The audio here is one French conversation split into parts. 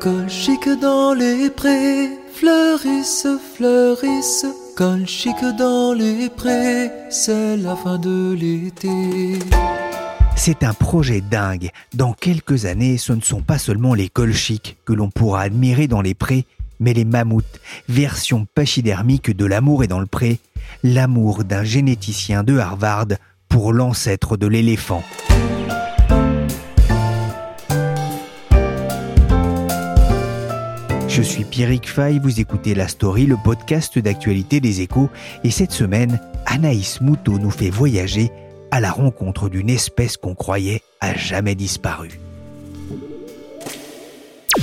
Colchique dans les prés, fleurissent, fleurissent. Colchique dans les prés, c'est la fin de l'été. C'est un projet dingue. Dans quelques années, ce ne sont pas seulement les colchiques que l'on pourra admirer dans les prés, mais les mammouths, version pachydermique de l'amour est dans le pré, l'amour d'un généticien de Harvard pour l'ancêtre de l'éléphant. Je suis Pierrick Fay, vous écoutez La Story, le podcast d'actualité des échos, et cette semaine, Anaïs Moutot nous fait voyager à la rencontre d'une espèce qu'on croyait à jamais disparue.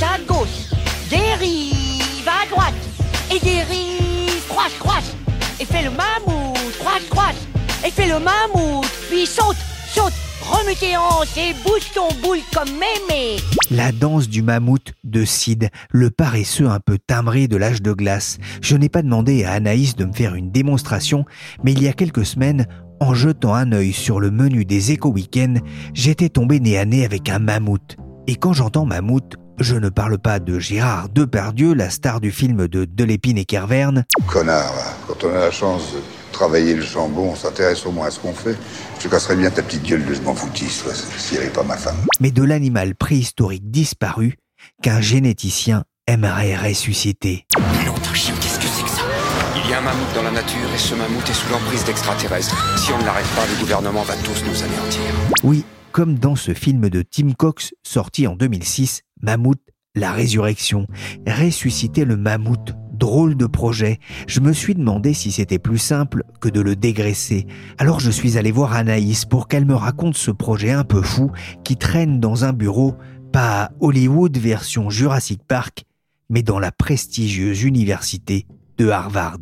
à gauche, dérive à droite, et dérive, croise, croise, et fais le mammouth, croise, croise, et fais le mammouth, puis saute, saute, remue tes hanches et bouge ton boule comme mémé. La danse du mammouth de Sid, le paresseux un peu timbré de l'âge de glace. Je n'ai pas demandé à Anaïs de me faire une démonstration, mais il y a quelques semaines, en jetant un œil sur le menu des éco week j'étais tombé nez à nez avec un mammouth. Et quand j'entends mammouth, je ne parle pas de Gérard Depardieu, la star du film de Delépine et Kerverne. Connard, quand on a la chance de travailler le jambon, on s'intéresse au moins à ce qu'on fait. Je casserais bien ta petite gueule de je m'en foutisse, si elle n'est pas ma femme. Mais de l'animal préhistorique disparu qu'un généticien aimerait ressusciter. Nom d'un chien, qu'est-ce que c'est que ça? Il y a un mammouth dans la nature et ce mammouth est sous l'emprise d'extraterrestres. Si on ne l'arrête pas, le gouvernement va tous nous anéantir. Oui, comme dans ce film de Tim Cox sorti en 2006, Mammouth, la résurrection. Ressusciter le mammouth drôle de projet. Je me suis demandé si c'était plus simple que de le dégraisser. Alors je suis allé voir Anaïs pour qu'elle me raconte ce projet un peu fou qui traîne dans un bureau, pas Hollywood version Jurassic Park, mais dans la prestigieuse université de Harvard.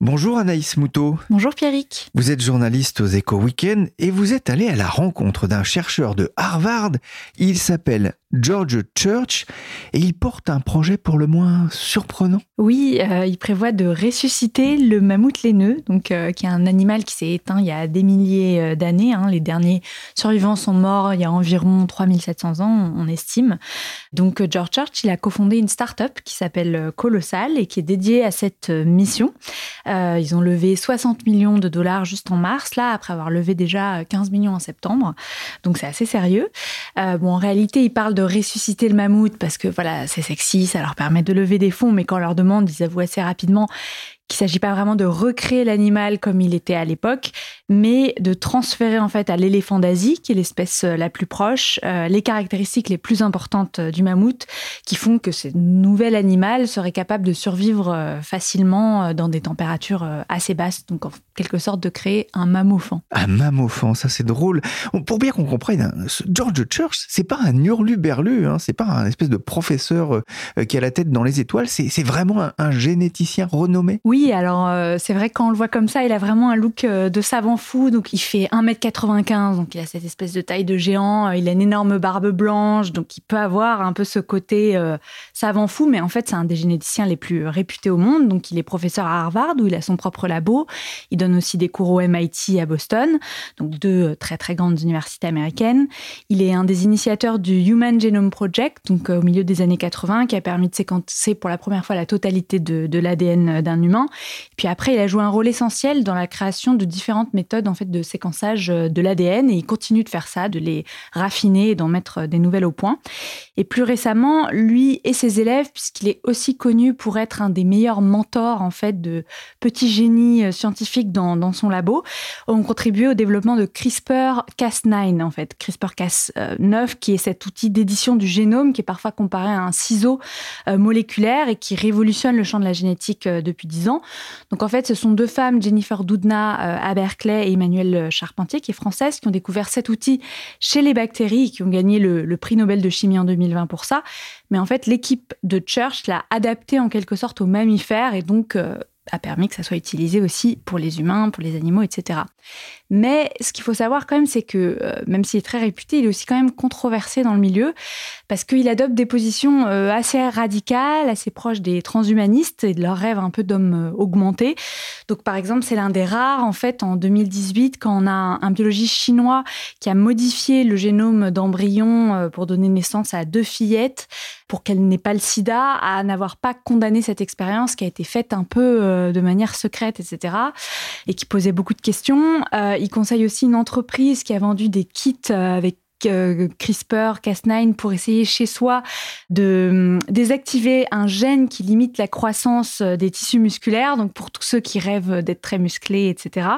Bonjour Anaïs Moutot. Bonjour Pierrick. Vous êtes journaliste aux Eco Weekend et vous êtes allé à la rencontre d'un chercheur de Harvard. Il s'appelle George Church et il porte un projet pour le moins surprenant. Oui, euh, il prévoit de ressusciter le mammouth laineux, donc euh, qui est un animal qui s'est éteint il y a des milliers euh, d'années. Hein. Les derniers survivants sont morts il y a environ 3700 ans, on estime. Donc George Church, il a cofondé une start-up qui s'appelle Colossal et qui est dédiée à cette mission. ils ont levé 60 millions de dollars juste en mars, là, après avoir levé déjà 15 millions en septembre. Donc c'est assez sérieux. bon, en réalité, il parle ressusciter le mammouth parce que voilà, c'est sexy, ça leur permet de lever des fonds, mais quand on leur demande, ils avouent assez rapidement qu'il ne s'agit pas vraiment de recréer l'animal comme il était à l'époque, mais de transférer en fait à l'éléphant d'Asie, qui est l'espèce euh, la plus proche, euh, les caractéristiques les plus importantes euh, du mammouth, qui font que ce nouvel animal serait capable de survivre facilement dans des températures assez basses, donc en quelque sorte de créer un mammophant. Un mammophant, ça c'est drôle. Pour bien qu'on comprenne, hein, George Church, c'est pas un hurluberlu, hein, c'est pas un espèce de professeur qui a la tête dans les étoiles, c'est vraiment un, un généticien renommé? Oui, alors euh, c'est vrai que quand on le voit comme ça, il a vraiment un look euh, de savant fou. Donc il fait 1m95, donc il a cette espèce de taille de géant. Euh, il a une énorme barbe blanche, donc il peut avoir un peu ce côté savant fou. Mais en fait, c'est un des généticiens les plus réputés au monde. Donc il est professeur à Harvard où il a son propre labo. Il donne aussi des cours au MIT à Boston, donc deux très très grandes universités américaines. Il est un des initiateurs du Human Genome Project, donc au milieu des années 80, qui a permis de séquencer pour la première fois la totalité de l'ADN d'un humain. Puis après, il a joué un rôle essentiel dans la création de différentes méthodes en fait de séquençage euh, de l'ADN et il continue de faire ça, de les raffiner et d'en mettre euh, des nouvelles au point. Et plus récemment, lui et ses élèves, puisqu'il est aussi connu pour être un des meilleurs mentors en fait de petits génies euh, scientifiques dans, son labo, ont contribué au développement de CRISPR-Cas9 en fait, CRISPR-Cas9 qui est cet outil d'édition du génome qui est parfois comparé à un ciseau moléculaire et qui révolutionne le champ de la génétique depuis 10 ans. Donc en fait, ce sont deux femmes, Jennifer Doudna à Berkeley et Emmanuelle Charpentier, qui est française, qui ont découvert cet outil chez les bactéries et qui ont gagné le, prix Nobel de chimie en 2020 pour ça. Mais en fait, l'équipe de Church l'a adapté en quelque sorte aux mammifères et donc a permis que ça soit utilisé aussi pour les humains, pour les animaux, etc. Mais ce qu'il faut savoir quand même, c'est que euh, même s'il est très réputé, il est aussi quand même controversé dans le milieu parce qu'il adopte des positions euh, assez radicales, assez proches des transhumanistes et de leur rêve un peu d'homme euh, augmenté. Donc par exemple, c'est l'un des rares en fait en 2018 quand on a un, biologiste chinois qui a modifié le génome d'embryon pour donner naissance à deux fillettes pour qu'elles n'aient pas le sida, à n'avoir pas condamné cette expérience qui a été faite un peu de manière secrète, etc. et qui posait beaucoup de questions il conseille aussi une entreprise qui a vendu des kits euh, avec euh, CRISPR, Cas9 pour essayer chez soi de hum, désactiver un gène qui limite la croissance euh, des tissus musculaires, donc pour tous ceux qui rêvent d'être très musclés, etc.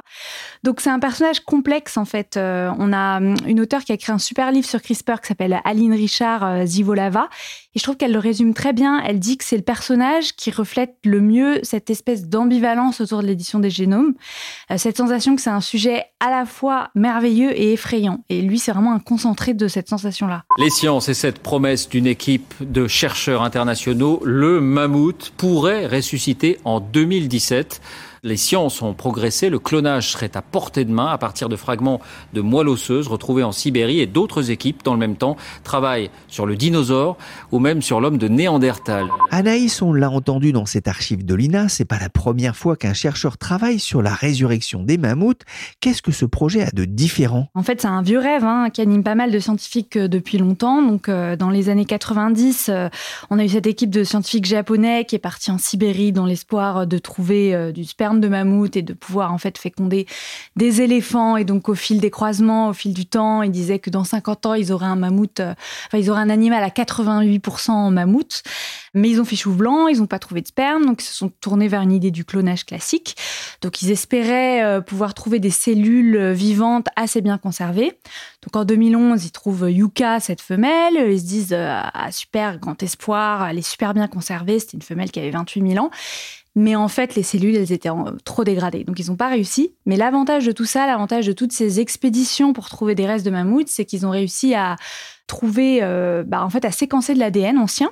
Donc c'est un personnage complexe en fait. Euh, on a hum, une auteure qui a écrit un super livre sur CRISPR qui s'appelle Aline Richard Zivolava et je trouve qu'elle le résume très bien. Elle dit que c'est le personnage qui reflète le mieux cette espèce d'ambivalence autour de l'édition des génomes, cette sensation que c'est un sujet à la fois merveilleux et effrayant. Et lui, c'est vraiment un consensus de cette sensation-là. Les sciences et cette promesse d'une équipe de chercheurs internationaux, le mammouth pourrait ressusciter en 2017. Les sciences ont progressé, le clonage serait à portée de main à partir de fragments de moelle osseuse retrouvés en Sibérie et d'autres équipes dans le même temps travaillent sur le dinosaure ou même sur l'homme de Néandertal. Anaïs, on l'a entendu dans cette archive de l'INA, c'est pas la première fois qu'un chercheur travaille sur la résurrection des mammouths. Qu'est-ce que ce projet a de différent? En fait, c'est un vieux rêve hein, qui anime pas mal de scientifiques euh, depuis longtemps. Donc, euh, dans les années 90, euh, on a eu cette équipe de scientifiques japonais qui est partie en Sibérie dans l'espoir de trouver du sperme de mammouth et de pouvoir en fait féconder des éléphants. Et donc au fil des croisements, au fil du temps, ils disaient que dans 50 ans, ils auraient un mammouth, euh, ils auraient un animal à 88% en mammouth. Mais ils ont fait chou blanc, ils n'ont pas trouvé de sperme, donc ils se sont tournés vers une idée du clonage classique. Donc ils espéraient euh, pouvoir trouver des cellules euh, vivantes assez bien conservées. Donc en 2011, ils trouvent Yuka, cette femelle. Ils se disent ah, super, grand espoir, elle est super bien conservée. C'était une femelle qui avait 28 000 ans. Mais en fait, les cellules, elles étaient trop dégradées. Donc, ils n'ont pas réussi. Mais l'avantage de tout ça, l'avantage de toutes ces expéditions pour trouver des restes de mammouths, c'est qu'ils ont réussi à trouver, euh, bah, en fait, à séquencer de l'ADN ancien.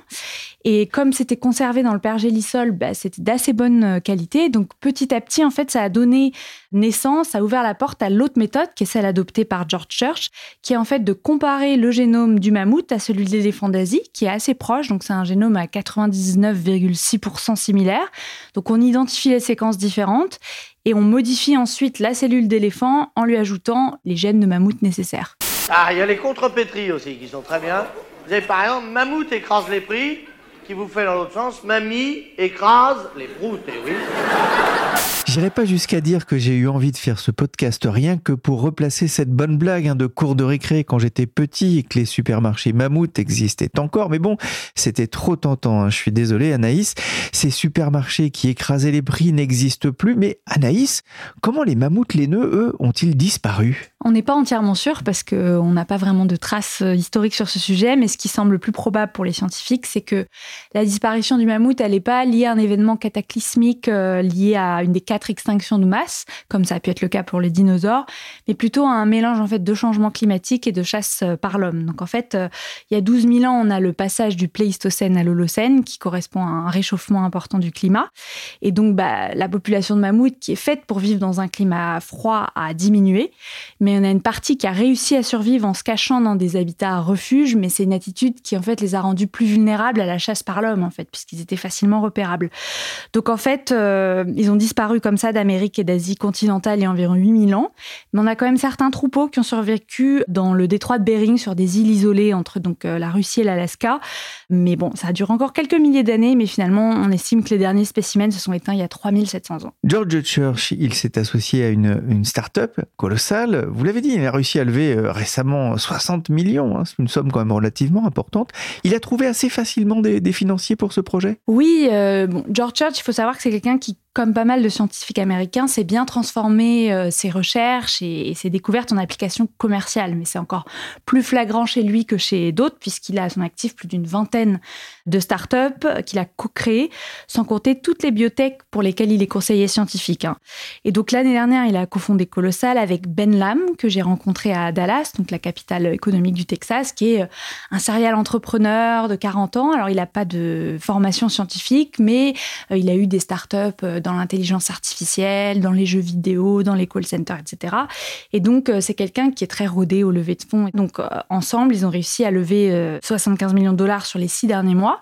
Et comme c'était conservé dans le pergélisol, bah, c'était d'assez bonne euh, qualité. Donc petit à petit, en fait, ça a donné naissance, ça a ouvert la porte à l'autre méthode, qui est celle adoptée par George Church, qui est en fait de comparer le génome du mammouth à celui de l'éléphant d'Asie, qui est assez proche. Donc c'est un génome à 99,6% similaire. Donc on identifie les séquences différentes et on modifie ensuite la cellule d'éléphant en lui ajoutant les gènes de mammouth nécessaires. Ah, il y a les contrepétries aussi qui sont très bien. Vous avez par exemple Mammouth écrase les prix, qui vous fait dans l'autre sens Mamie écrase les proutes, et oui. J'irai pas jusqu'à dire que j'ai eu envie de faire ce podcast rien que pour replacer cette bonne blague hein, de cours de récré quand j'étais petit et que les supermarchés mammouth existaient encore. Mais bon, c'était trop tentant. Hein. Je suis désolé, Anaïs. Ces supermarchés qui écrasaient les prix n'existent plus. Mais Anaïs, comment les mammouths laineux, eux, ont-ils disparu? On n'est pas entièrement sûr parce qu'on n'a pas vraiment de traces euh, historiques sur ce sujet. Mais ce qui semble le plus probable pour les scientifiques, c'est que la disparition du mammouth, elle n'est pas liée à un événement cataclysmique euh, lié à une des quatre extinction de masse, comme ça a pu être le cas pour les dinosaures, mais plutôt un mélange en fait de changement climatique et de chasse euh, par l'homme. Donc en fait, euh, il y a 12 000 ans, on a le passage du Pléistocène à l'Holocène, qui correspond à un réchauffement important du climat. Et donc bah, la population de mammouths, qui est faite pour vivre dans un climat froid, a diminué. On a une partie qui a réussi à survivre en se cachant dans des habitats à refuge, mais c'est une attitude qui en fait les a rendus plus vulnérables à la chasse par l'homme, en fait, puisqu'ils étaient facilement repérables. Donc en fait, euh, ils ont disparu comme ça d'Amérique et d'Asie continentale il y a environ 8000 ans. Mais on a quand même certains troupeaux qui ont survécu dans le détroit de Bering sur des îles isolées entre donc euh, la Russie et l'Alaska. Mais bon, ça dure encore quelques milliers d'années, mais finalement, on estime que les derniers spécimens se sont éteints il y a 3700 ans. George Church, il s'est associé à une start-up colossale. Vous l'avez dit, il a réussi à lever euh, récemment 60 millions. Hein. c'est une somme quand même relativement importante. Il a trouvé assez facilement des, financiers pour ce projet? Oui, euh, George Church, il faut savoir que c'est quelqu'un qui comme pas mal de scientifiques américains, s'est bien transformé euh, ses recherches et, ses découvertes en applications commerciales. Mais c'est encore plus flagrant chez lui que chez d'autres, puisqu'il a à son actif plus d'une vingtaine de startups qu'il a co-créées, sans compter toutes les biotech pour lesquelles il est conseiller scientifique. Hein. Et donc l'année dernière, il a cofondé Colossal avec Ben Lam, que j'ai rencontré à Dallas, donc la capitale économique du Texas, qui est euh, un serial entrepreneur de 40 ans. Alors il n'a pas de formation scientifique, mais euh, il a eu des startups dans l'intelligence artificielle, dans les jeux vidéo, dans les call centers, etc. Et donc, euh, c'est quelqu'un qui est très rodé au lever de fonds. Donc, euh, ensemble, ils ont réussi à lever 75 euh, millions de dollars sur les six derniers mois.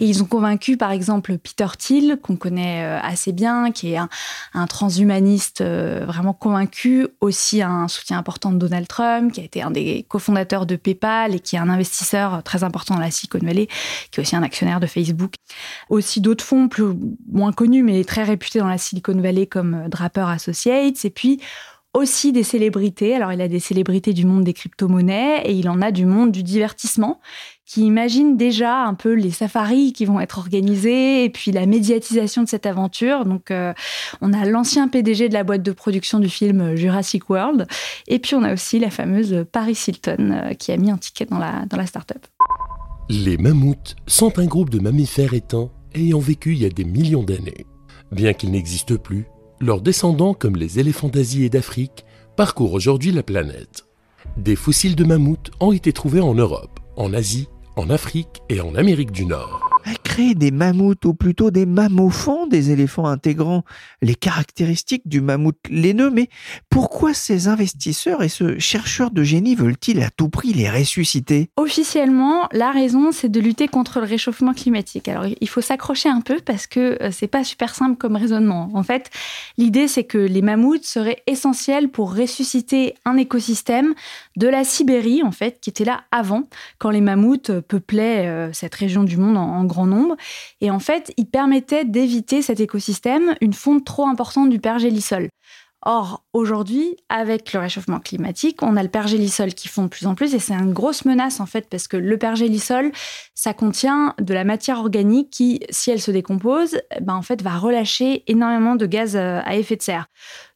Et ils ont convaincu, par exemple, Peter Thiel, qu'on connaît assez bien, qui est un, transhumaniste vraiment convaincu, aussi un soutien important de Donald Trump, qui a été un des cofondateurs de PayPal et qui est un investisseur très important dans la Silicon Valley, qui est aussi un actionnaire de Facebook. Aussi d'autres fonds plus moins connus, mais très réputés dans la Silicon Valley comme euh, Draper Associates, et puis aussi des célébrités. Alors, il a des célébrités du monde des crypto-monnaies et il en a du monde du divertissement qui imaginent déjà un peu les safaris qui vont être organisés et puis la médiatisation de cette aventure. Donc, euh, on a l'ancien PDG de la boîte de production du film Jurassic World et puis on a aussi la fameuse Paris Hilton euh, qui a mis un ticket dans la, dans la start-up. Les mammouths sont un groupe de mammifères éteints ayant vécu il y a des millions d'années. Bien qu'ils n'existent plus, leurs descendants, comme les éléphants d'Asie et d'Afrique, parcourent aujourd'hui la planète. Des fossiles de mammouths ont été trouvés en Europe, en Asie, en Afrique et en Amérique du Nord des mammouths ou plutôt des mammophons, des éléphants intégrant les caractéristiques du mammouth laineux. Mais pourquoi ces investisseurs et ce chercheur de génie veulent-ils à tout prix les ressusciter? Officiellement, la raison, c'est de lutter contre le réchauffement climatique. Alors, il faut s'accrocher un peu parce que euh, c'est pas super simple comme raisonnement. En fait, l'idée, c'est que les mammouths seraient essentiels pour ressusciter un écosystème de la Sibérie, en fait, qui était là avant, quand les mammouths peuplaient euh, cette région du monde en grand nombre et en fait, il permettait d'éviter cet écosystème une fonte trop importante du pergélisol. Or, aujourd'hui, avec le réchauffement climatique, on a le pergélisol qui fond de plus en plus et c'est une grosse menace en fait parce que le pergélisol, ça contient de la matière organique qui, si elle se décompose, ben, en fait, va relâcher énormément de gaz euh, à effet de serre.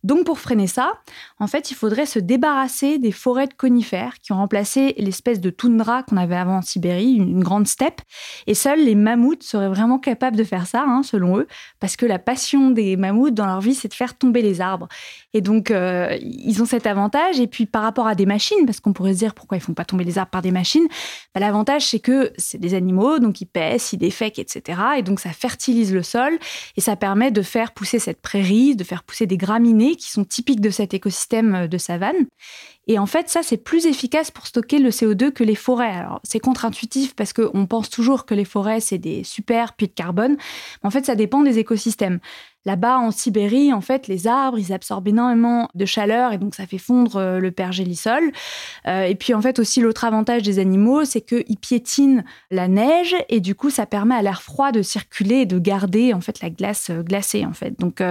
Donc, pour freiner ça, en fait, il faudrait se débarrasser des forêts de conifères qui ont remplacé l'espèce de toundra qu'on avait avant en Sibérie, une grande steppe. Et seuls les mammouths seraient vraiment capables de faire ça, hein, selon eux, parce que la passion des mammouths dans leur vie, c'est de faire tomber les arbres. Et donc, euh, ils ont cet avantage. Et puis, par rapport à des machines, parce qu'on pourrait se dire pourquoi ils font pas tomber les arbres par des machines, bah, l'avantage, c'est que c'est des animaux, donc ils pèsent, ils défèquent, etc. Et donc, ça fertilise le sol et ça permet de faire pousser cette prairie, de faire pousser des graminées qui sont typiques de cet écosystème euh, de savane. Et en fait, ça, c'est plus efficace pour stocker le CO2 que les forêts. Alors, c'est contre-intuitif parce qu'on pense toujours que les forêts, c'est des super puits de carbone. Mais en fait, ça dépend des écosystèmes. Là-bas, en Sibérie, en fait, les arbres, ils absorbent énormément de chaleur et donc ça fait fondre euh, le pergélisol. Euh, et puis, en fait, aussi, l'autre avantage des animaux, c'est qu'ils piétinent la neige et du coup, ça permet à l'air froid de circuler et de garder, en fait, la glace euh, glacée, en fait. Donc,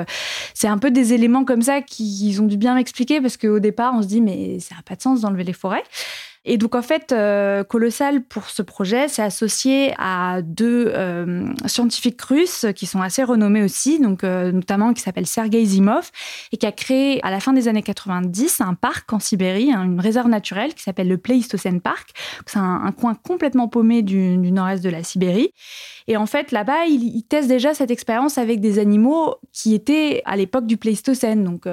c'est un peu des éléments comme ça qu'ils ont dû bien m'expliquer parce qu'au départ, on se dit, mais ça n'a pas de sens d'enlever les forêts. Et donc, en fait, euh, Colossal, pour ce projet, s'est associé à deux euh, scientifiques russes qui sont assez renommés aussi, donc, euh, notamment qui s'appelle Sergei Zimov, et qui a créé, à la fin des années 90, un parc en Sibérie, hein, une réserve naturelle qui s'appelle le Pleistocène Park. C'est un, coin complètement paumé du, du nord-est de la Sibérie. Et en fait, là-bas, il, il, teste déjà cette expérience avec des animaux qui étaient à l'époque du Pléistocène, donc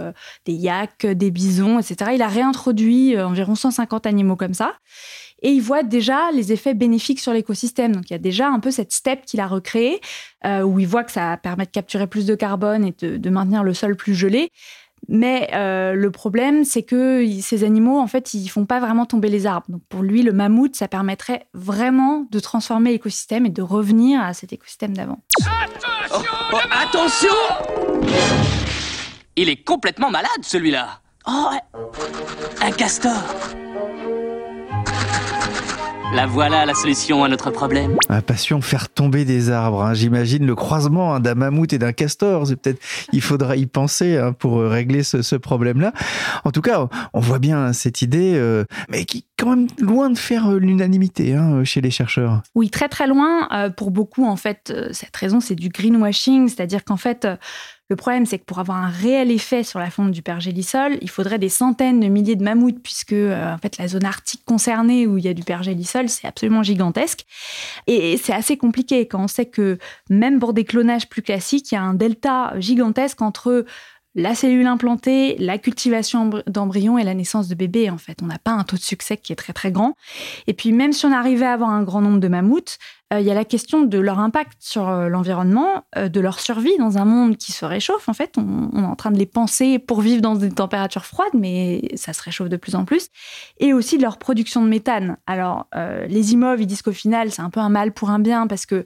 des yaks, des bisons, etc. Il a réintroduit environ 150 animaux comme ça et il voit déjà les effets bénéfiques sur l'écosystème. Donc il y a déjà un peu cette step qu'il a recréée, euh, où il voit que ça permet de capturer plus de carbone et de, maintenir le sol plus gelé. Mais euh, le problème, c'est que ces animaux, en fait, ils font pas vraiment tomber les arbres. Donc pour lui, le mammouth, ça permettrait vraiment de transformer l'écosystème et de revenir à cet écosystème d'avant. Attention, oh, oh, attention Il est complètement malade, celui-là. Oh, un castor. La voilà la solution à notre problème. La passion faire tomber des arbres. Hein. J'imagine le croisement hein, d'un mammouth et d'un castor. C'est peut-être il faudra y penser hein, pour régler ce, problème-là. En tout cas, on voit bien cette idée, euh, mais qui est quand même loin de faire euh, l'unanimité chez les chercheurs. Oui, très très loin. Euh, pour beaucoup, en fait, cette raison, c'est du greenwashing, c'est-à-dire qu'en fait Le problème, c'est que pour avoir un réel effet sur la fonte du pergélisol, il faudrait des centaines de milliers de mammouths, puisque euh, la zone arctique concernée où il y a du pergélisol, c'est absolument gigantesque. Et c'est assez compliqué quand on sait que même pour des clonages plus classiques, il y a un delta gigantesque entre la cellule implantée, la cultivation d'embryons et la naissance de bébés. En fait, on n'a pas un taux de succès qui est très très grand. Et puis même si on arrivait à avoir un grand nombre de mammouths, euh, il y a la question de leur impact sur euh, l'environnement, euh, de leur survie dans un monde qui se réchauffe. En fait, on, est en train de les penser pour vivre dans des températures froides, mais ça se réchauffe de plus en plus. Et aussi de leur production de méthane. Alors, les immeubles, ils disent qu'au final, c'est un peu un mal pour un bien parce que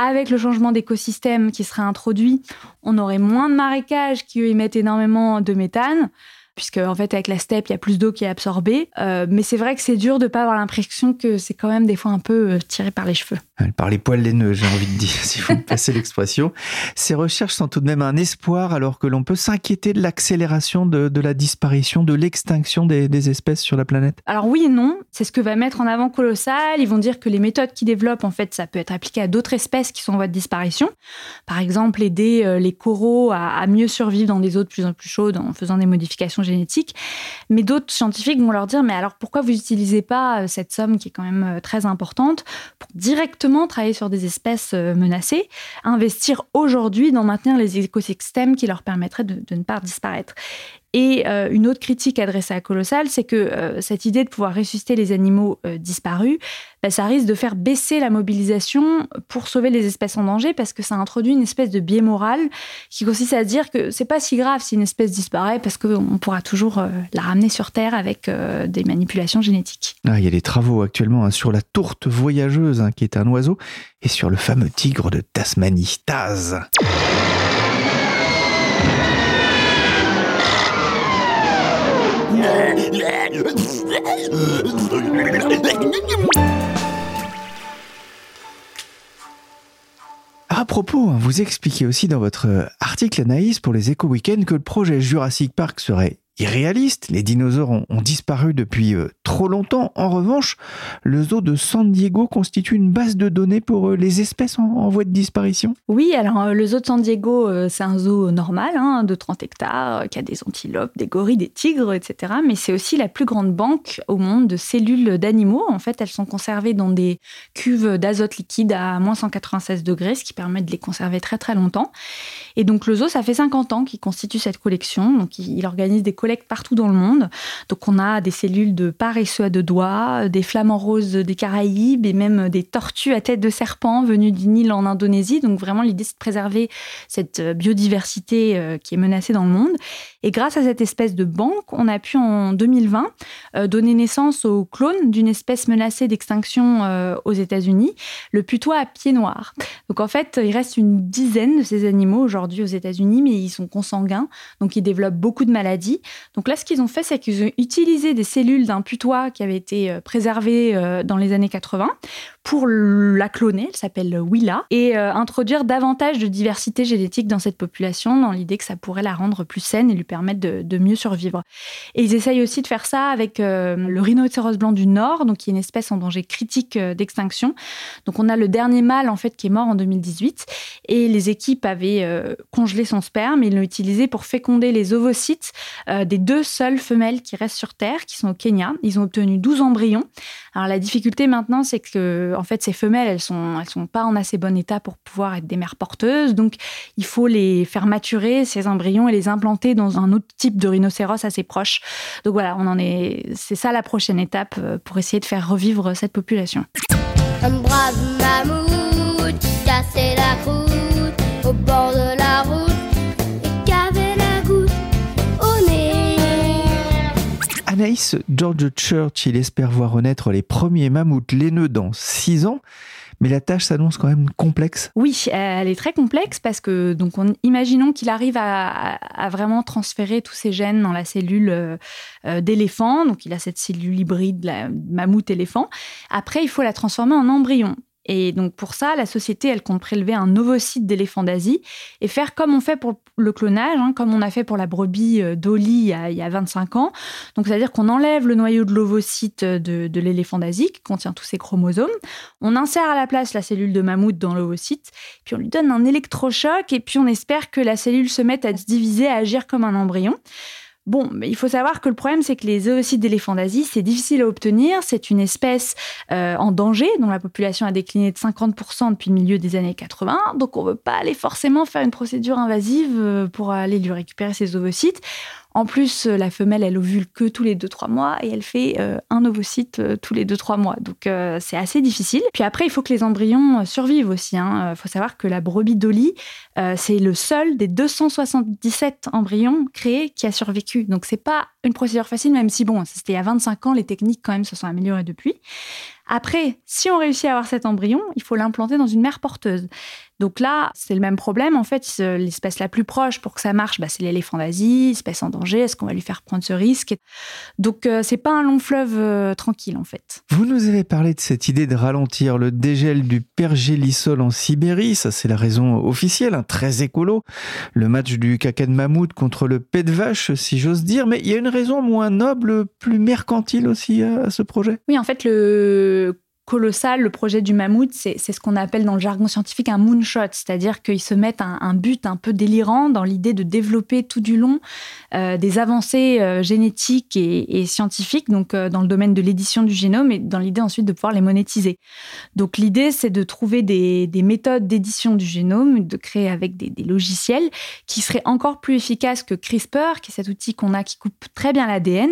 avec le changement d'écosystème qui serait introduit, on aurait moins de marécages qui émettent énormément de méthane puisque en fait avec la steppe il y a plus d'eau qui est absorbée. Euh, mais c'est vrai que c'est dur de pas avoir l'impression que c'est quand même des fois un peu euh, tiré par les cheveux. Par les poils laineux, j'ai envie de dire, si vous me passez l'expression. Ces recherches sont tout de même un espoir alors que l'on peut s'inquiéter de l'accélération de, la disparition, de l'extinction des, espèces sur la planète. Alors oui et non, c'est ce que va mettre en avant Colossal. Ils vont dire que les méthodes qu'ils développent, en fait, ça peut être appliqué à d'autres espèces qui sont en voie de disparition. Par exemple, aider euh, les coraux à, à mieux survivre dans des eaux de plus en plus chaudes en faisant des modifications génétique. Mais d'autres scientifiques vont leur dire, mais alors pourquoi vous n'utilisez pas euh, cette somme qui est quand même euh, très importante pour directement travailler sur des espèces euh, menacées, investir aujourd'hui dans maintenir les écosystèmes qui leur permettraient de, de ne pas disparaître? Et euh, une autre critique adressée à Colossal, c'est que euh, cette idée de pouvoir ressusciter les animaux euh, disparus, bah, ça risque de faire baisser la mobilisation pour sauver les espèces en danger parce que ça introduit une espèce de biais moral qui consiste à dire que c'est pas si grave si une espèce disparaît parce qu'on pourra toujours la ramener sur Terre avec des manipulations génétiques. Ah, il y a des travaux actuellement hein, sur la tourte voyageuse hein, qui est un oiseau et sur le fameux tigre de Tasmanie, Taz. À propos, vous expliquez aussi dans votre article Anaïs pour les Éco Weekends que le projet Jurassic Park serait irréaliste. Les dinosaures ont, disparu depuis euh, trop longtemps. En revanche, le zoo de San Diego constitue une base de données pour euh, les espèces en, voie de disparition. Oui, alors euh, le zoo de San Diego, c'est un zoo normal hein, de 30 hectares, qui a des antilopes, des gorilles, des tigres, etc. Mais c'est aussi la plus grande banque au monde de cellules d'animaux. En fait, elles sont conservées dans des cuves d'azote liquide à moins 196 degrés, ce qui permet de les conserver très très longtemps. Et donc le zoo, ça fait 50 ans qu'il constitue cette collection. Donc il organise des collections partout dans le monde. Donc on a des cellules de paresseux à deux doigts, des flamants roses des Caraïbes et même des tortues à tête de serpent venues du Nil en Indonésie. Donc vraiment l'idée c'est de préserver cette euh, biodiversité euh, qui est menacée dans le monde. Et grâce à cette espèce de banque, on a pu en 2020 euh, donner naissance au clone d'une espèce menacée d'extinction aux États-Unis, le putois à pied noir. Donc en fait, il reste une dizaine de ces animaux aujourd'hui aux États-Unis, mais ils sont consanguins, donc ils développent beaucoup de maladies. Donc là, ce qu'ils ont fait, c'est qu'ils ont utilisé des cellules d'un putois qui avait été euh, préservé euh, dans les années 80 pour la cloner, elle s'appelle Willa, et euh, introduire davantage de diversité génétique dans cette population, dans l'idée que ça pourrait la rendre plus saine et lui permettre de, mieux survivre. Et ils essayent aussi de faire ça avec le rhinocéros blanc du Nord, donc qui est une espèce en danger critique d'extinction. Donc on a le dernier mâle en fait qui est mort en 2018, et les équipes avaient congelé son sperme et l'ont utilisé pour féconder les ovocytes des deux seules femelles qui restent sur Terre, qui sont au Kenya. Ils ont obtenu 12 embryons. Alors la difficulté maintenant, c'est que en fait ces femelles, elles sont elles sont pas en assez bon état pour pouvoir être des mères porteuses. Donc il faut les faire maturer ces embryons et les implanter dans un autre type de rhinocéros assez proche. Donc voilà, on en est. C'est ça la prochaine étape euh, pour essayer de faire revivre cette population. Brave la George Church, il espère voir renaître les premiers mammouths laineux dans six ans. Mais la tâche s'annonce quand même complexe. Oui, elle est très complexe parce que, donc, imaginons qu'il arrive à, vraiment transférer tous ces gènes dans la cellule euh, euh, d'éléphant. Donc, il a cette cellule hybride, mammouth éléphant. Après, il faut la transformer en embryon. Et donc pour ça, la société, elle compte prélever un ovocyte d'éléphant d'Asie et faire comme on fait pour le clonage, hein, comme on a fait pour la brebis euh, Dolly il y a, 25 ans. Donc c'est-à-dire qu'on enlève le noyau de l'ovocyte de, de l'éléphant d'Asie qui contient tous ses chromosomes, on insère à la place la cellule de mammouth dans l'ovocyte, puis on lui donne un électrochoc et puis on espère que la cellule se mette à se diviser, à agir comme un embryon. Bon, il faut savoir que le problème, c'est que les oocytes d'éléphants d'Asie, c'est difficile à obtenir. C'est une espèce euh, en danger, dont la population a décliné de 50% depuis le milieu des années 80. Donc, on ne veut pas aller forcément faire une procédure invasive euh, pour aller lui récupérer ses ovocytes. En plus, euh, la femelle, elle ovule que tous les 2-3 mois et elle fait euh, un ovocyte euh, tous les 2-3 mois. Donc, c'est assez difficile. Puis après, il faut que les embryons survivent aussi. Il hein. faut savoir que la brebis Dolly, c'est le seul des 277 embryons créés qui a survécu. Donc, c'est pas une procédure facile, même si, bon, c'était il y a 25 ans, les techniques quand même se sont améliorées depuis. Après, si on réussit à avoir cet embryon, il faut l'implanter dans une mère porteuse. Donc là, c'est le même problème. En fait, l'espèce la plus proche pour que ça marche, bah, c'est l'éléphant d'Asie, espèce en danger. Est-ce qu'on va lui faire prendre ce risque? Donc, euh, c'est pas un long fleuve euh, tranquille, en fait. Vous nous avez parlé de cette idée de ralentir le dégel du pergélisol en Sibérie. Ça, c'est la raison officielle, hein, très écolo. Le match du caca de mammouth contre le pet de vache, si j'ose dire. Mais il y a une raison moins noble, plus mercantile aussi à ce projet? Oui, en fait, le colossal, le projet du mammouth, c'est ce qu'on appelle dans le jargon scientifique un moonshot, c'est-à-dire qu'ils se mettent un, but un peu délirant dans l'idée de développer tout du long euh, des avancées euh, génétiques et, scientifiques, donc euh, dans le domaine de l'édition du génome et dans l'idée ensuite de pouvoir les monétiser. Donc l'idée, c'est de trouver des, méthodes d'édition du génome, de créer avec des, logiciels qui seraient encore plus efficaces que CRISPR, qui est cet outil qu'on a qui coupe très bien l'ADN,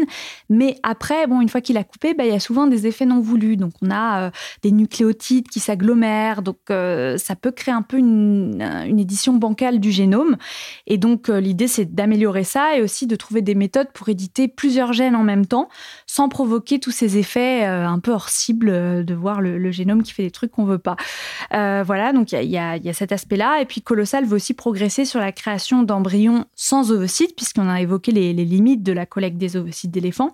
mais après, bon, une fois qu'il a coupé, bah, il y a souvent des effets non voulus. Donc on a euh, des nucléotides qui s'agglomèrent. Donc, euh, ça peut créer un peu une, édition bancale du génome. Et donc, euh, l'idée, c'est d'améliorer ça et aussi de trouver des méthodes pour éditer plusieurs gènes en même temps sans provoquer tous ces effets un peu hors cible de voir le, génome qui fait des trucs qu'on veut pas. voilà, donc il y, a, cet aspect-là. Et puis, Colossal veut aussi progresser sur la création d'embryons sans ovocytes, puisqu'on a évoqué les, les limites de la collecte des ovocytes d'éléphants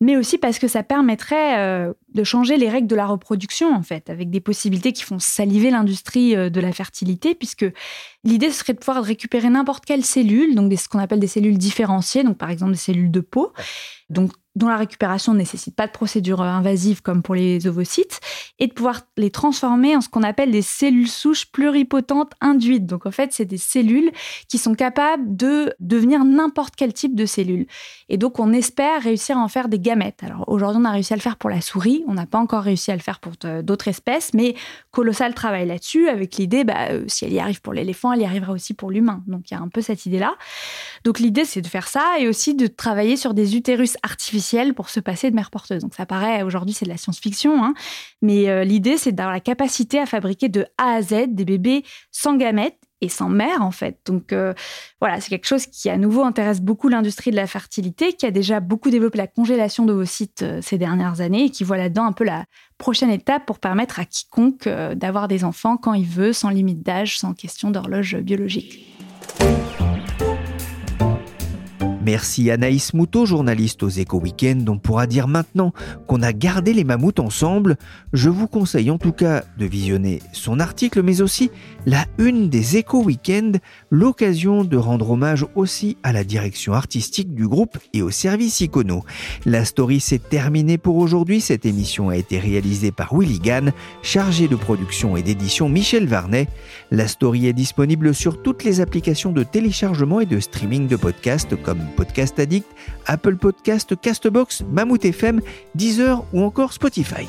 mais aussi parce que ça permettrait euh, de changer les règles de la reproduction, en fait, avec des possibilités qui font saliver l'industrie euh, de la fertilité, puisque l'idée serait de pouvoir récupérer n'importe quelle cellule, donc ce qu'on appelle des cellules différenciées, donc par exemple des cellules de peau, donc dont la récupération ne nécessite pas de procédure invasive comme pour les ovocytes, et de pouvoir les transformer en ce qu'on appelle des cellules souches pluripotentes induites. Donc en fait, c'est des cellules qui sont capables de devenir n'importe quel type de cellule. Et donc on espère réussir à en faire des gamètes. Alors aujourd'hui, on a réussi à le faire pour la souris, on n'a pas encore réussi à le faire pour d'autres espèces, mais Colossal travaille là-dessus avec l'idée, bah, euh, si elle y arrive pour l'éléphant, elle y arrivera aussi pour l'humain. Donc il y a un peu cette idée-là. Donc l'idée, c'est de faire ça et aussi de travailler sur des utérus artificiels pour se passer de mère porteuse. Donc ça paraît, aujourd'hui, c'est de la science-fiction, hein, mais euh, l'idée, c'est d'avoir la capacité à fabriquer de A à Z des bébés sans gamètes et sans mère en fait. Donc euh, voilà, c'est quelque chose qui à nouveau intéresse beaucoup l'industrie de la fertilité, qui a déjà beaucoup développé la congélation d'ovocytes euh, ces dernières années et qui voit là-dedans un peu la prochaine étape pour permettre à quiconque d'avoir des enfants quand il veut, sans limite d'âge, sans question d'horloge biologique. Merci Anaïs Moutot, journaliste aux Éco Weekend. On pourra dire maintenant qu'on a gardé les mammouths ensemble. Je vous conseille en tout cas de visionner son article, mais aussi la une des Éco Weekend, l'occasion de rendre hommage aussi à la direction artistique du groupe et au service Icono. La story s'est terminée pour aujourd'hui. Cette émission a été réalisée par Willy Gann, chargé de production et d'édition Michel Varnet. La story est disponible sur toutes les applications de téléchargement et de streaming de podcasts comme Podcast Addict, Apple Podcast, Castbox, Mammouth FM, Deezer ou encore Spotify.